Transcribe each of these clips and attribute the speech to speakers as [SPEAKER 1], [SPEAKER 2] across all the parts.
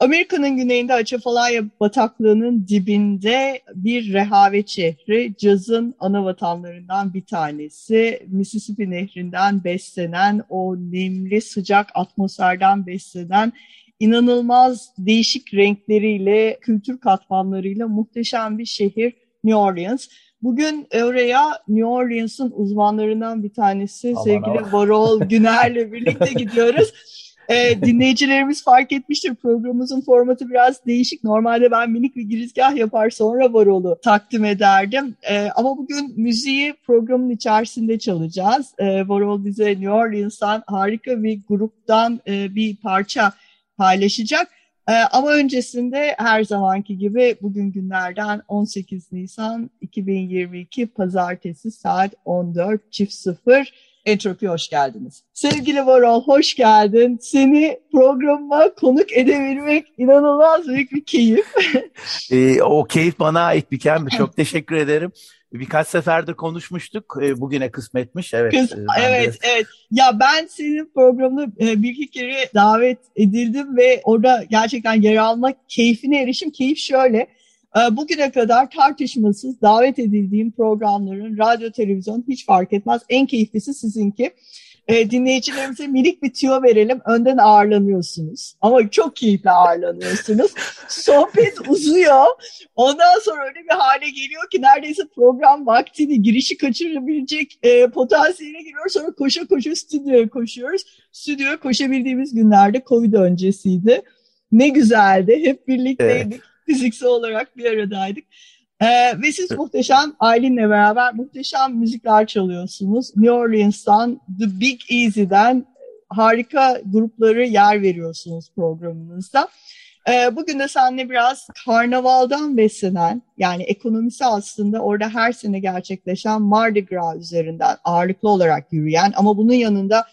[SPEAKER 1] Amerika'nın güneyinde Açafalaya bataklığının dibinde bir rehavet şehri, cazın ana vatanlarından bir tanesi. Mississippi nehrinden beslenen, o nemli sıcak atmosferden beslenen, inanılmaz değişik renkleriyle, kültür katmanlarıyla muhteşem bir şehir New Orleans. Bugün oraya New Orleans'ın uzmanlarından bir tanesi aman sevgili aman. Varol Güner'le birlikte gidiyoruz. E, dinleyicilerimiz fark etmiştir programımızın formatı biraz değişik. Normalde ben minik bir girizgah yapar sonra Varol'u takdim ederdim. E, ama bugün müziği programın içerisinde çalacağız. E, Varol bize New Orleans'tan harika bir gruptan e, bir parça paylaşacak. Ee, ama öncesinde her zamanki gibi bugün günlerden 18 Nisan 2022 Pazartesi saat 14 çift sıfır Entropi hoş geldiniz. Sevgili Varol hoş geldin. Seni programıma konuk edebilmek inanılmaz büyük bir keyif.
[SPEAKER 2] e, o keyif bana ait bir kembi. Çok teşekkür ederim. Birkaç seferde konuşmuştuk. E, bugüne kısmetmiş. Evet.
[SPEAKER 1] Kız, e, evet, de... evet. Ya ben senin programına e, bir iki kere davet edildim ve orada gerçekten yer almak keyfine erişim. Keyif şöyle. Ee, bugüne kadar tartışmasız davet edildiğim programların radyo, televizyon hiç fark etmez. En keyiflisi sizinki. E, dinleyicilerimize minik bir tüyo verelim. Önden ağırlanıyorsunuz. Ama çok keyifli ağırlanıyorsunuz. Sohbet uzuyor. Ondan sonra öyle bir hale geliyor ki neredeyse program vaktini, girişi kaçırabilecek e, potansiyeline giriyor. Sonra koşa koşa stüdyoya koşuyoruz. Stüdyoya koşabildiğimiz günlerde Covid öncesiydi. Ne güzeldi. Hep birlikteydik. Evet fiziksel olarak bir aradaydık. Ee, ve siz muhteşem Aylin'le beraber muhteşem müzikler çalıyorsunuz. New Orleans'tan, The Big Easy'den harika grupları yer veriyorsunuz programınızda. Ee, bugün de seninle biraz karnavaldan beslenen, yani ekonomisi aslında orada her sene gerçekleşen Mardi Gras üzerinden ağırlıklı olarak yürüyen ama bunun yanında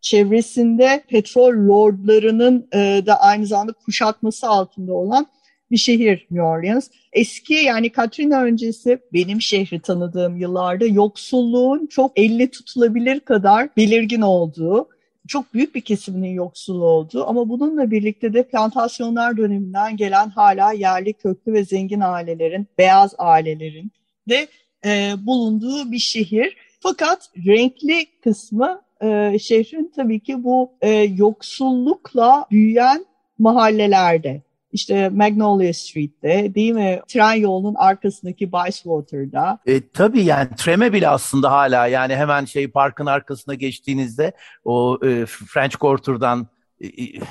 [SPEAKER 1] çevresinde petrol lordlarının e, da aynı zamanda kuşatması altında olan bir şehir New Orleans. Eski yani Katrina öncesi benim şehri tanıdığım yıllarda yoksulluğun çok elle tutulabilir kadar belirgin olduğu, çok büyük bir kesiminin yoksul olduğu ama bununla birlikte de plantasyonlar döneminden gelen hala yerli köklü ve zengin ailelerin, beyaz ailelerin de e, bulunduğu bir şehir. Fakat renkli kısmı e, şehrin tabii ki bu e, yoksullukla büyüyen mahallelerde işte Magnolia Street'te değil mi? Tren yolunun arkasındaki Bayswater'da.
[SPEAKER 2] E, tabii yani treme bile aslında hala yani hemen şey parkın arkasına geçtiğinizde o e, French Quarter'dan e,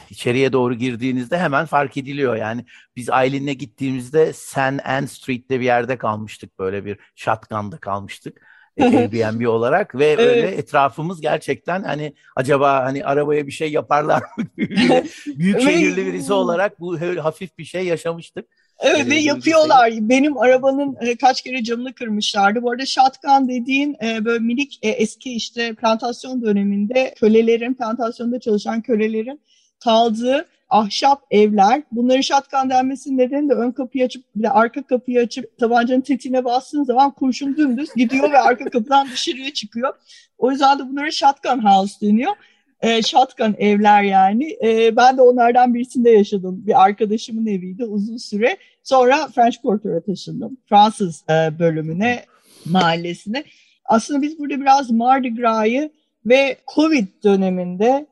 [SPEAKER 2] içeriye doğru girdiğinizde hemen fark ediliyor. Yani biz Aylin'le gittiğimizde San Ann Street'te bir yerde kalmıştık. Böyle bir shotgun'da kalmıştık. Airbnb olarak ve evet. öyle etrafımız gerçekten hani acaba hani arabaya bir şey yaparlar mı? Büyük şehirli birisi olarak bu hafif bir şey yaşamıştık.
[SPEAKER 1] Evet ve yapıyorlar. Şey. Benim arabanın e, kaç kere camını kırmışlardı. Bu arada shotgun dediğin e, böyle minik e, eski işte plantasyon döneminde kölelerin, plantasyonda çalışan kölelerin kaldığı ahşap evler. Bunların şatkan denmesinin nedeni de ön kapıyı açıp bir de arka kapıyı açıp tabancanın tetiğine bastığın zaman kurşun dümdüz gidiyor ve arka kapıdan dışarıya çıkıyor. O yüzden de bunlara shotgun house deniyor. E, shotgun evler yani. E, ben de onlardan birisinde yaşadım. Bir arkadaşımın eviydi uzun süre. Sonra French Quarter'a taşındım. Fransız e, bölümüne, mahallesine. Aslında biz burada biraz Mardi Gras'ı ve Covid döneminde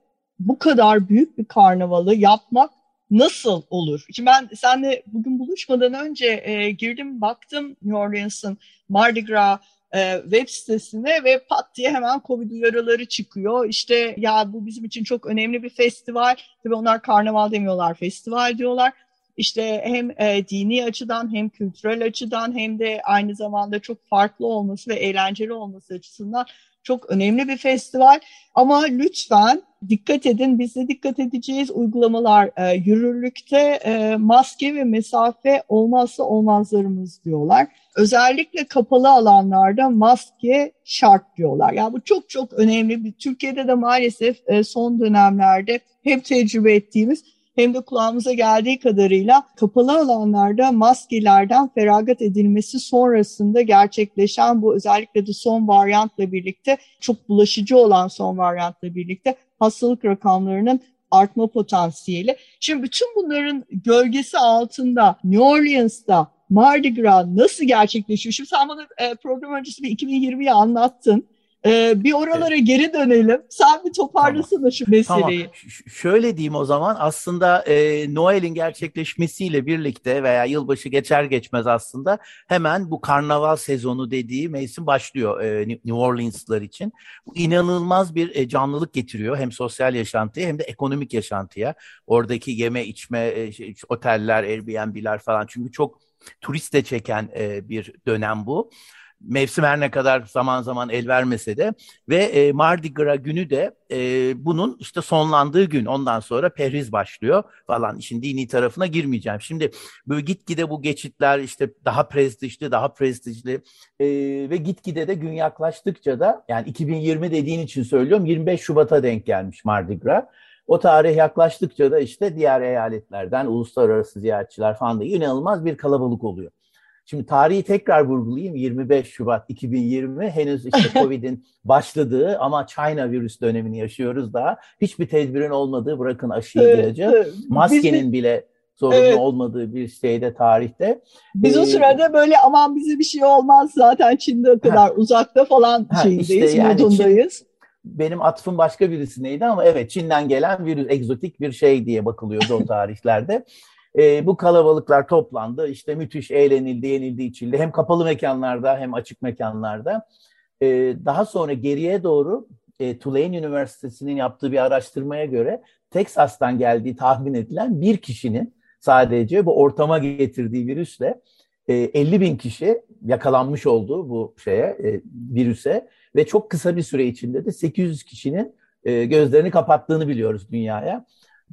[SPEAKER 1] bu kadar büyük bir karnavalı yapmak nasıl olur? Şimdi ben senle bugün buluşmadan önce e, girdim baktım New Orleans'ın Mardi Gras e, web sitesine ve pat diye hemen Covid uyarıları çıkıyor. İşte ya bu bizim için çok önemli bir festival. Tabii onlar karnaval demiyorlar, festival diyorlar. işte hem e, dini açıdan hem kültürel açıdan hem de aynı zamanda çok farklı olması ve eğlenceli olması açısından çok önemli bir festival. Ama lütfen dikkat edin, biz de dikkat edeceğiz. Uygulamalar e, yürürlükte e, maske ve mesafe olmazsa olmazlarımız diyorlar. Özellikle kapalı alanlarda maske şart diyorlar. Yani bu çok çok önemli. Türkiye'de de maalesef e, son dönemlerde hep tecrübe ettiğimiz hem de kulağımıza geldiği kadarıyla kapalı alanlarda maskelerden feragat edilmesi sonrasında gerçekleşen bu özellikle de son varyantla birlikte çok bulaşıcı olan son varyantla birlikte hastalık rakamlarının artma potansiyeli. Şimdi bütün bunların gölgesi altında New Orleans'ta Mardi Gras nasıl gerçekleşiyor? Şimdi sen bana e, program öncesi bir 2020'yi anlattın. Ee, bir oralara evet. geri dönelim. Sen bir toparlasana tamam. şu meseleyi.
[SPEAKER 2] Tamam. Ş şöyle diyeyim o zaman. Aslında e, Noel'in gerçekleşmesiyle birlikte veya yılbaşı geçer geçmez aslında hemen bu karnaval sezonu dediği mevsim başlıyor e, New Orleans'lar için. Bu inanılmaz bir e, canlılık getiriyor hem sosyal yaşantıya hem de ekonomik yaşantıya. Oradaki yeme içme, e, şey, oteller, Airbnb'ler falan çünkü çok turist de çeken e, bir dönem bu mevsim her ne kadar zaman zaman el vermese de ve e, Mardi Gras günü de e, bunun işte sonlandığı gün ondan sonra perhiz başlıyor falan işin dini tarafına girmeyeceğim. Şimdi böyle gitgide bu geçitler işte daha prestijli daha prestijli e, ve gitgide de gün yaklaştıkça da yani 2020 dediğin için söylüyorum 25 Şubat'a denk gelmiş Mardi Gras. O tarih yaklaştıkça da işte diğer eyaletlerden uluslararası ziyaretçiler falan da inanılmaz bir kalabalık oluyor. Şimdi tarihi tekrar vurgulayayım. 25 Şubat 2020 henüz işte Covid'in başladığı ama China virüs dönemini yaşıyoruz daha. Hiçbir tedbirin olmadığı bırakın aşı ilacı. Maskenin bile zorunlu evet. olmadığı bir şeyde tarihte.
[SPEAKER 1] Biz ee, o sırada böyle aman bize bir şey olmaz zaten Çin'de o kadar ha, uzakta falan ha, şeyindeyiz, işte yani modundayız. Çin,
[SPEAKER 2] benim atfım başka birisindeydi ama evet Çin'den gelen virüs egzotik bir şey diye bakılıyordu o tarihlerde. E, bu kalabalıklar toplandı. İşte müthiş eğlenildi, yenildi, içildi. Hem kapalı mekanlarda hem açık mekanlarda. E, daha sonra geriye doğru e, Tulane Üniversitesi'nin yaptığı bir araştırmaya göre Texas'tan geldiği tahmin edilen bir kişinin sadece bu ortama getirdiği virüsle e, 50 bin kişi yakalanmış oldu bu şeye e, virüse ve çok kısa bir süre içinde de 800 kişinin e, gözlerini kapattığını biliyoruz dünyaya.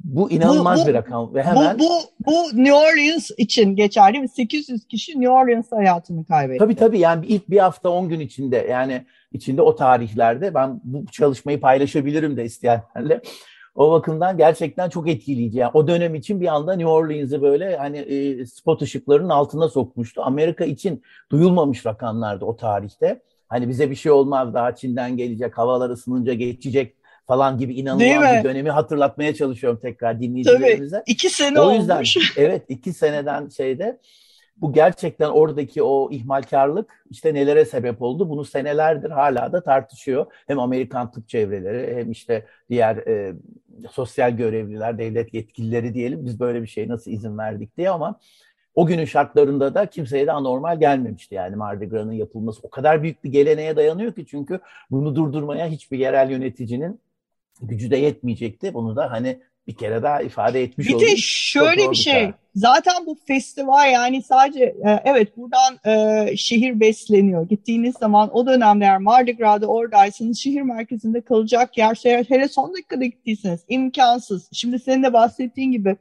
[SPEAKER 2] Bu inanılmaz bu, bu, bir rakam ve hemen
[SPEAKER 1] bu, bu, bu New Orleans için geçerli mi? 800 kişi New Orleans hayatını kaybetti.
[SPEAKER 2] Tabii tabii yani ilk bir hafta 10 gün içinde yani içinde o tarihlerde ben bu çalışmayı paylaşabilirim de isteyenlerle. O bakımdan gerçekten çok etkileyici. Yani o dönem için bir anda New Orleans'ı böyle hani e, spot ışıklarının altına sokmuştu. Amerika için duyulmamış rakamlardı o tarihte. Hani bize bir şey olmaz daha Çin'den gelecek, havalar ısınınca geçecek falan gibi inanılmaz bir dönemi hatırlatmaya çalışıyorum tekrar dinleyicilerimize.
[SPEAKER 1] Tabii iki sene o yüzden, olmuş.
[SPEAKER 2] evet iki seneden şeyde bu gerçekten oradaki o ihmalkarlık işte nelere sebep oldu. Bunu senelerdir hala da tartışıyor. Hem Amerikan tıp çevreleri hem işte diğer e, sosyal görevliler, devlet yetkilileri diyelim biz böyle bir şey nasıl izin verdik diye ama o günün şartlarında da kimseye de anormal gelmemişti yani Mardi Gras'ın yapılması. O kadar büyük bir geleneğe dayanıyor ki çünkü bunu durdurmaya hiçbir yerel yöneticinin gücü de yetmeyecekti. Bunu da hani bir kere daha ifade etmiş
[SPEAKER 1] bir
[SPEAKER 2] olduk. Bir
[SPEAKER 1] de şöyle bir şey. Zaten bu festival yani sadece e, evet buradan e, şehir besleniyor. Gittiğiniz zaman o dönemler Mardi Gras'da oradaysanız şehir merkezinde kalacak yer hele son dakikada gittiyseniz imkansız. Şimdi senin de bahsettiğin gibi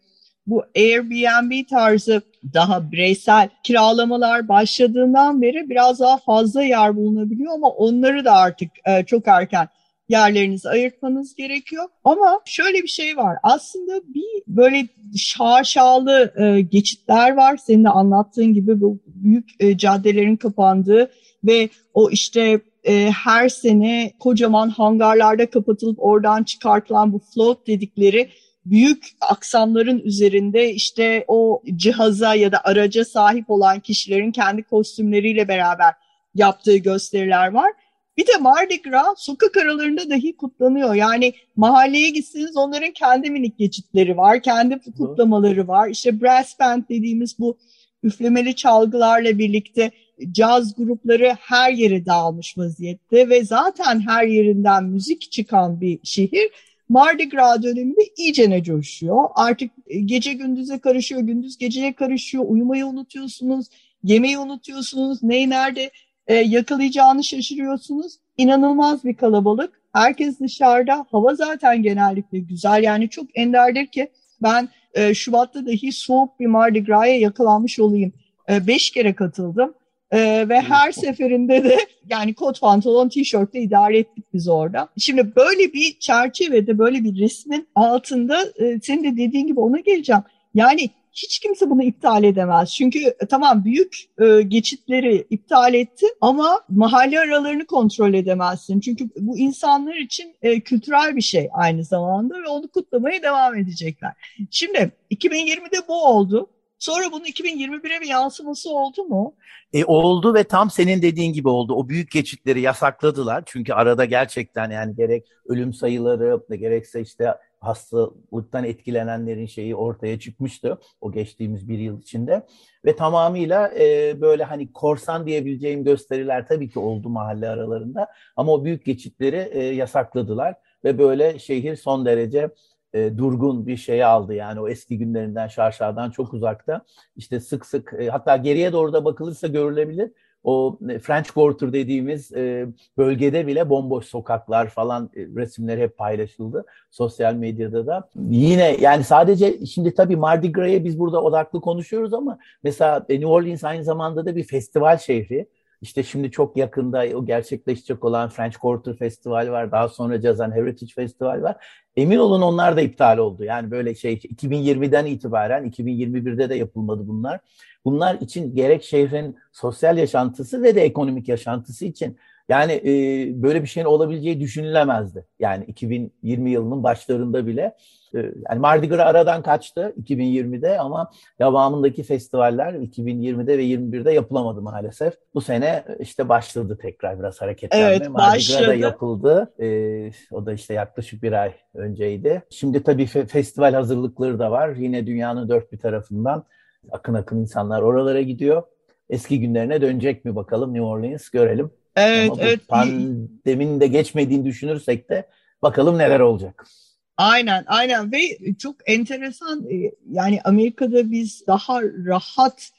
[SPEAKER 1] bu Airbnb tarzı daha bireysel kiralamalar başladığından beri biraz daha fazla yer bulunabiliyor ama onları da artık e, çok erken yerlerinizi ayırtmanız gerekiyor. Ama şöyle bir şey var. Aslında bir böyle şaşalı e, geçitler var. Senin de anlattığın gibi bu büyük e, caddelerin kapandığı ve o işte e, her sene kocaman hangarlarda kapatılıp oradan çıkartılan bu float dedikleri büyük aksamların üzerinde işte o cihaza ya da araca sahip olan kişilerin kendi kostümleriyle beraber yaptığı gösteriler var. Bir de Mardi Gras sokak aralarında dahi kutlanıyor. Yani mahalleye gitseniz onların kendi minik geçitleri var, kendi kutlamaları var. İşte brass band dediğimiz bu üflemeli çalgılarla birlikte caz grupları her yere dağılmış vaziyette ve zaten her yerinden müzik çıkan bir şehir. Mardi Gras döneminde iyice ne coşuyor. Artık e, gece gündüze karışıyor, gündüz geceye karışıyor. Uyumayı unutuyorsunuz, yemeği unutuyorsunuz. Neyi nerede e, yakalayacağını şaşırıyorsunuz. İnanılmaz bir kalabalık. Herkes dışarıda. Hava zaten genellikle güzel. Yani çok enderdir ki ben e, Şubat'ta dahi soğuk bir Mardi Gras'a yakalanmış olayım. E, beş kere katıldım. Ee, ve her seferinde de yani kot pantolon, tişörtle idare ettik biz orada. Şimdi böyle bir çerçevede, böyle bir resmin altında e, senin de dediğin gibi ona geleceğim. Yani hiç kimse bunu iptal edemez. Çünkü e, tamam büyük e, geçitleri iptal etti ama mahalle aralarını kontrol edemezsin. Çünkü bu insanlar için e, kültürel bir şey aynı zamanda ve onu kutlamaya devam edecekler. Şimdi 2020'de bu oldu. Sonra bunun 2021'e bir yansıması oldu mu?
[SPEAKER 2] E, oldu ve tam senin dediğin gibi oldu. O büyük geçitleri yasakladılar. Çünkü arada gerçekten yani gerek ölüm sayıları gerekse işte hastalıktan etkilenenlerin şeyi ortaya çıkmıştı o geçtiğimiz bir yıl içinde ve tamamıyla e, böyle hani korsan diyebileceğim gösteriler tabii ki oldu mahalle aralarında ama o büyük geçitleri e, yasakladılar ve böyle şehir son derece e, durgun bir şeye aldı yani o eski günlerinden şarşardan çok uzakta. İşte sık sık e, hatta geriye doğru da bakılırsa görülebilir. O e, French Quarter dediğimiz e, bölgede bile bomboş sokaklar falan e, resimler hep paylaşıldı sosyal medyada da. Yine yani sadece şimdi tabii Mardi Gras'e biz burada odaklı konuşuyoruz ama mesela New Orleans aynı zamanda da bir festival şehri. İşte şimdi çok yakında o gerçekleşecek olan French Quarter Festival var. Daha sonra Jazz and Heritage Festival var. Emin olun onlar da iptal oldu. Yani böyle şey 2020'den itibaren 2021'de de yapılmadı bunlar. Bunlar için gerek şehrin sosyal yaşantısı ve de ekonomik yaşantısı için yani e, böyle bir şeyin olabileceği düşünülemezdi. Yani 2020 yılının başlarında bile. E, yani Mardi Gras aradan kaçtı 2020'de ama devamındaki festivaller 2020'de ve 21'de yapılamadı maalesef. Bu sene işte başladı tekrar biraz hareketlenme.
[SPEAKER 1] Evet,
[SPEAKER 2] Mardi
[SPEAKER 1] başladı.
[SPEAKER 2] Gras da yapıldı. E, o da işte yaklaşık bir ay önceydi. Şimdi tabii fe- festival hazırlıkları da var. Yine dünyanın dört bir tarafından akın akın insanlar oralara gidiyor. Eski günlerine dönecek mi bakalım New Orleans görelim.
[SPEAKER 1] Evet,
[SPEAKER 2] Ama
[SPEAKER 1] evet.
[SPEAKER 2] pandeminin de geçmediğini düşünürsek de bakalım neler olacak.
[SPEAKER 1] Aynen, aynen ve çok enteresan e, yani Amerika'da biz daha rahat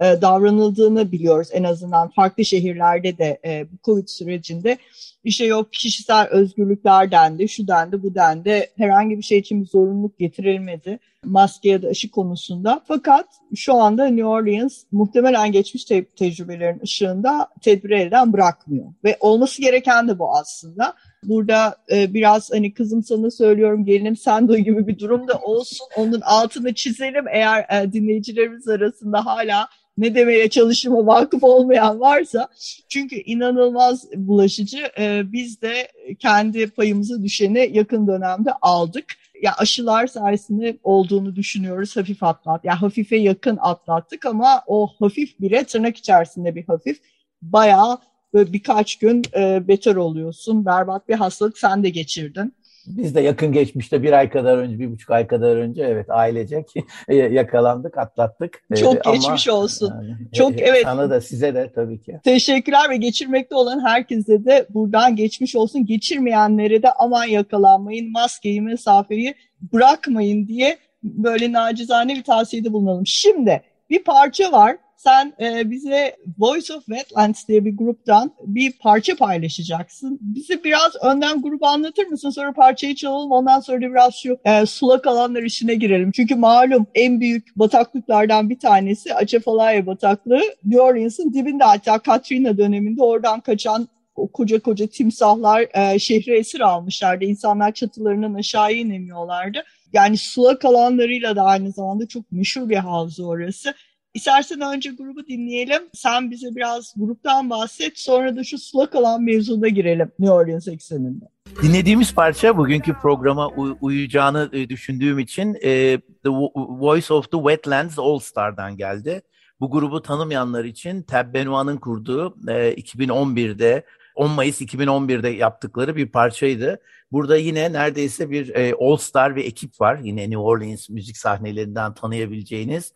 [SPEAKER 1] e, davranıldığını biliyoruz en azından farklı şehirlerde de e, bu Covid sürecinde işte yok kişisel özgürlükler dendi, şu dendi, bu dendi. Herhangi bir şey için bir zorunluluk getirilmedi maske ya da aşı konusunda. Fakat şu anda New Orleans muhtemelen geçmiş te- tecrübelerin ışığında tedbiri elden bırakmıyor. Ve olması gereken de bu aslında. Burada e, biraz hani kızım sana söylüyorum gelinim sen duy gibi bir durum da olsun. Onun altını çizelim eğer e, dinleyicilerimiz arasında hala ne demeye çalışıma vakıf olmayan varsa. Çünkü inanılmaz bulaşıcı. E, biz de kendi payımızı düşeni yakın dönemde aldık. Ya aşılar sayesinde olduğunu düşünüyoruz hafif atlat. Ya hafife yakın atlattık ama o hafif bile tırnak içerisinde bir hafif bayağı böyle birkaç gün e, beter oluyorsun. Berbat bir hastalık sen de geçirdin.
[SPEAKER 2] Biz de yakın geçmişte bir ay kadar önce, bir buçuk ay kadar önce evet ailecek yakalandık, atlattık.
[SPEAKER 1] Çok
[SPEAKER 2] Ee, ama
[SPEAKER 1] geçmiş olsun.
[SPEAKER 2] yani,
[SPEAKER 1] Çok,
[SPEAKER 2] e,
[SPEAKER 1] evet.
[SPEAKER 2] Sana da size de tabii ki.
[SPEAKER 1] Teşekkürler ve geçirmekte olan herkese de buradan geçmiş olsun. Geçirmeyenlere de aman yakalanmayın, maskeyi, mesafeyi bırakmayın diye böyle nacizane bir tavsiyede bulunalım. Şimdi bir parça var. Sen e, bize Voice of Wetlands diye bir gruptan bir parça paylaşacaksın. Bize biraz önden grubu anlatır mısın? Sonra parçayı çalalım. Ondan sonra biraz şu e, sulak alanlar işine girelim. Çünkü malum en büyük bataklıklardan bir tanesi Atchafalaya bataklığı. New Orleans'ın dibinde hatta Katrina döneminde oradan kaçan o koca koca timsahlar e, şehri esir almışlardı. İnsanlar çatılarından aşağıya inemiyorlardı. Yani sulak alanlarıyla da aynı zamanda çok meşhur bir havza orası. İstersen önce grubu dinleyelim. Sen bize biraz gruptan bahset. Sonra da şu sulak alan mevzuna girelim New Orleans ekseninde.
[SPEAKER 2] Dinlediğimiz parça bugünkü programa uy- uyacağını e, düşündüğüm için e, The Vo- Voice of the Wetlands All Star'dan geldi. Bu grubu tanımayanlar için Tab Benoit'ın kurduğu e, 2011'de 10 Mayıs 2011'de yaptıkları bir parçaydı. Burada yine neredeyse bir e, All Star bir ekip var. Yine New Orleans müzik sahnelerinden tanıyabileceğiniz.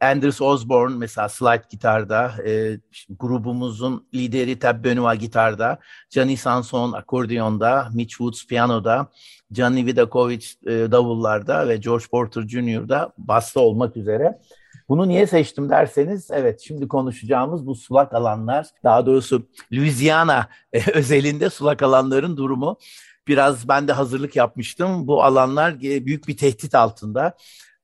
[SPEAKER 2] Anders Osborne mesela slide gitarda, e, grubumuzun lideri Tab Benoit gitarda, Johnny Sanson akordiyonda, Mitch Woods piyanoda, Johnny Vidakovic e, davullarda ve George Porter Jr. da basta olmak üzere. Bunu niye seçtim derseniz evet şimdi konuşacağımız bu sulak alanlar daha doğrusu Louisiana e, özelinde sulak alanların durumu biraz ben de hazırlık yapmıştım. Bu alanlar e, büyük bir tehdit altında.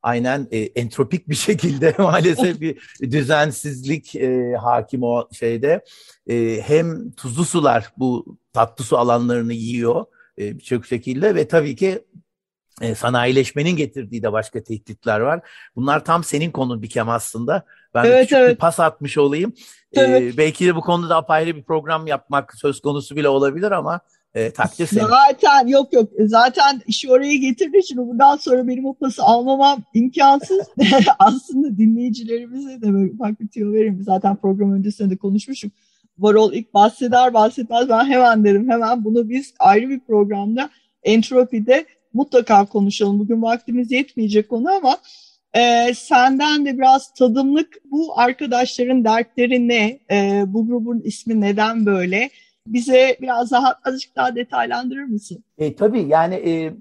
[SPEAKER 2] Aynen e, entropik bir şekilde maalesef bir düzensizlik e, hakim o şeyde. E, hem tuzlu sular bu tatlı su alanlarını yiyor e, birçok şekilde ve tabii ki e, sanayileşmenin getirdiği de başka tehditler var. Bunlar tam senin konun Bikem aslında. Ben evet, küçük evet. bir pas atmış olayım. Evet. Ee, belki de bu konuda apayrı bir program yapmak söz konusu bile olabilir ama e, takdir senin.
[SPEAKER 1] Zaten yok yok zaten işi oraya getirdiği için bundan sonra benim o pası almamam imkansız. aslında dinleyicilerimize de böyle ufak bir tüyo veririm. Zaten program öncesinde de konuşmuşum. Varol ilk bahseder bahsetmez ben hemen dedim hemen bunu biz ayrı bir programda entropide mutlaka konuşalım. Bugün vaktimiz yetmeyecek konu ama e, senden de biraz tadımlık bu arkadaşların dertleri ne? E, bu grubun ismi neden böyle? Bize biraz daha azıcık daha detaylandırır mısın?
[SPEAKER 2] E, tabii yani e,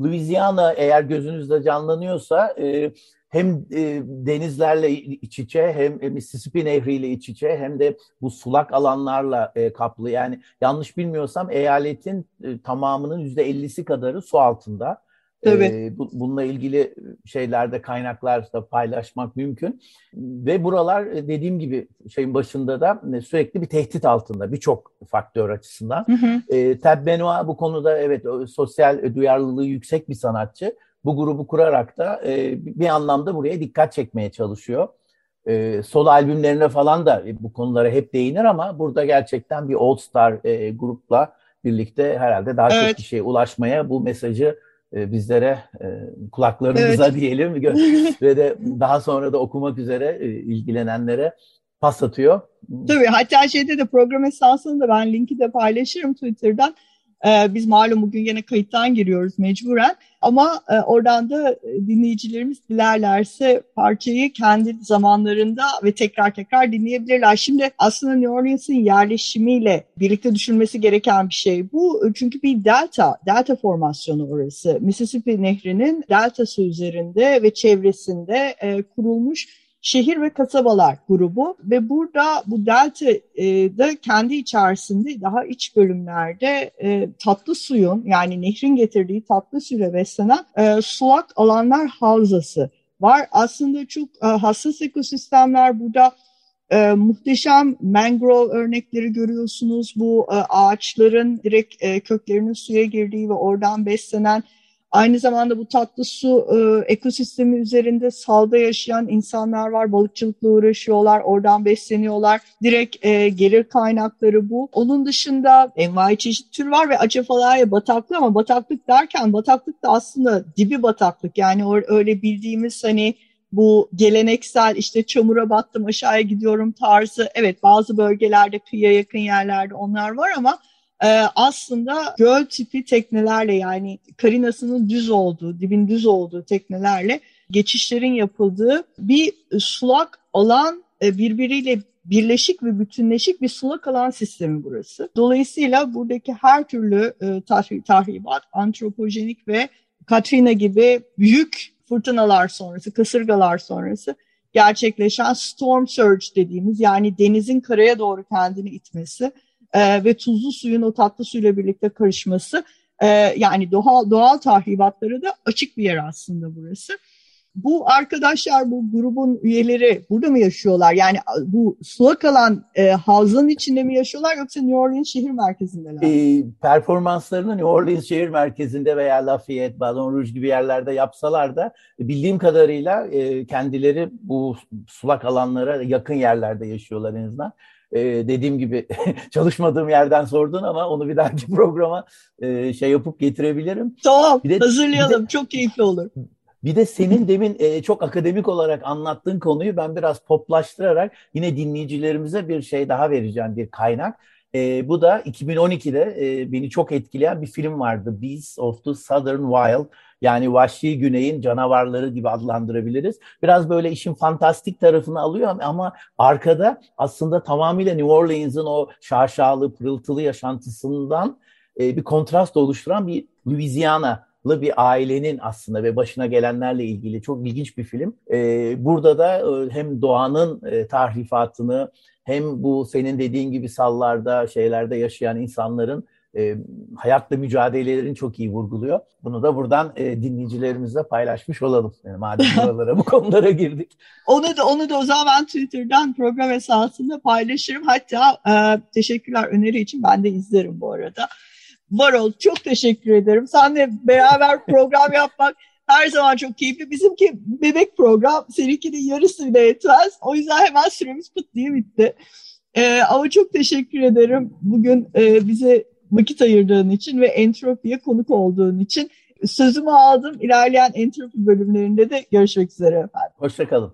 [SPEAKER 2] Louisiana eğer gözünüzde canlanıyorsa e, hem e, denizlerle iç içe hem Mississippi nehriyle iç içe hem de bu sulak alanlarla e, kaplı. Yani yanlış bilmiyorsam eyaletin e, tamamının yüzde ellisi kadarı su altında. Evet. E, bu, bununla ilgili şeylerde kaynaklarda paylaşmak mümkün. Ve buralar e, dediğim gibi şeyin başında da e, sürekli bir tehdit altında birçok faktör açısından. Hı hı. E, Tab Benoit bu konuda evet sosyal duyarlılığı yüksek bir sanatçı bu grubu kurarak da e, bir anlamda buraya dikkat çekmeye çalışıyor. E, solo albümlerine falan da bu konulara hep değinir ama burada gerçekten bir All Star e, grupla birlikte herhalde daha evet. çok kişiye ulaşmaya bu mesajı e, bizlere e, kulaklarımıza evet. diyelim ve de daha sonra da okumak üzere e, ilgilenenlere pas atıyor.
[SPEAKER 1] Tabii hatta şeyde de program esasında ben linki de paylaşırım Twitter'dan. Ee, biz malum bugün yine kayıttan giriyoruz mecburen ama e, oradan da e, dinleyicilerimiz dilerlerse parçayı kendi zamanlarında ve tekrar tekrar dinleyebilirler. Şimdi aslında New Orleans'ın yerleşimiyle birlikte düşünmesi gereken bir şey bu. Çünkü bir delta, delta formasyonu orası. Mississippi Nehri'nin deltası üzerinde ve çevresinde e, kurulmuş şehir ve kasabalar grubu ve burada bu delta'da kendi içerisinde daha iç bölümlerde e, tatlı suyun yani nehrin getirdiği tatlı suyla beslenen e, sulak alanlar havzası var. Aslında çok e, hassas ekosistemler burada e, muhteşem mangrove örnekleri görüyorsunuz. Bu e, ağaçların direkt e, köklerinin suya girdiği ve oradan beslenen Aynı zamanda bu tatlı su e, ekosistemi üzerinde salda yaşayan insanlar var. Balıkçılıkla uğraşıyorlar, oradan besleniyorlar. Direkt e, gelir kaynakları bu. Onun dışında envai çeşit tür var ve Acefalaya bataklık ama bataklık derken bataklık da aslında dibi bataklık. Yani öyle bildiğimiz hani bu geleneksel işte çamura battım aşağıya gidiyorum tarzı. Evet bazı bölgelerde kıyıya yakın yerlerde onlar var ama aslında göl tipi teknelerle yani karinasının düz olduğu, dibin düz olduğu teknelerle geçişlerin yapıldığı bir sulak alan e, birbiriyle birleşik ve bütünleşik bir sulak alan sistemi burası. Dolayısıyla buradaki her türlü e, tahribat, antropojenik ve Katrina gibi büyük fırtınalar sonrası, kasırgalar sonrası gerçekleşen storm surge dediğimiz yani denizin karaya doğru kendini itmesi e, ve tuzlu suyun o tatlı suyla birlikte karışması e, yani doğal doğal tahribatları da açık bir yer aslında burası. Bu arkadaşlar, bu grubun üyeleri burada mı yaşıyorlar? Yani bu sulak kalan e, havzanın içinde mi yaşıyorlar yoksa New Orleans şehir merkezindeler
[SPEAKER 2] E, performanslarını New Orleans şehir merkezinde veya Lafayette, Baton Rouge gibi yerlerde yapsalar da bildiğim kadarıyla e, kendileri bu sulak alanlara yakın yerlerde yaşıyorlar en azından e, dediğim gibi çalışmadığım yerden sordun ama onu bir dahaki programa e, şey yapıp getirebilirim.
[SPEAKER 1] Tamam bir de, hazırlayalım bir de, çok keyifli olur.
[SPEAKER 2] Bir de senin demin e, çok akademik olarak anlattığın konuyu ben biraz poplaştırarak yine dinleyicilerimize bir şey daha vereceğim bir kaynak. E, bu da 2012'de e, beni çok etkileyen bir film vardı. Beasts of the Southern Wild. Yani Vahşi Güney'in canavarları gibi adlandırabiliriz. Biraz böyle işin fantastik tarafını alıyor ama arkada aslında tamamıyla New Orleans'ın o şaşalı, pırıltılı yaşantısından e, bir kontrast oluşturan bir Louisiana'lı bir ailenin aslında ve başına gelenlerle ilgili çok ilginç bir film. E, burada da e, hem doğanın e, tahrifatını hem bu senin dediğin gibi sallarda, şeylerde yaşayan insanların e, hayatla mücadelelerini çok iyi vurguluyor. Bunu da buradan e, dinleyicilerimizle paylaşmış olalım. Yani madem buralara bu konulara girdik.
[SPEAKER 1] Onu da onu da o zaman ben Twitter'dan program esasında paylaşırım. Hatta e, teşekkürler öneri için ben de izlerim bu arada. Varol çok teşekkür ederim. Seninle beraber program yapmak her zaman çok keyifli. Bizimki bebek program. Seninkinin yarısı bile yetmez. O yüzden hemen süremiz pıt diye bitti. Ee, ama çok teşekkür ederim. Bugün e, bize vakit ayırdığın için ve entropiye konuk olduğun için. Sözümü aldım. İlerleyen entropi bölümlerinde de görüşmek üzere efendim.
[SPEAKER 2] Hoşçakalın.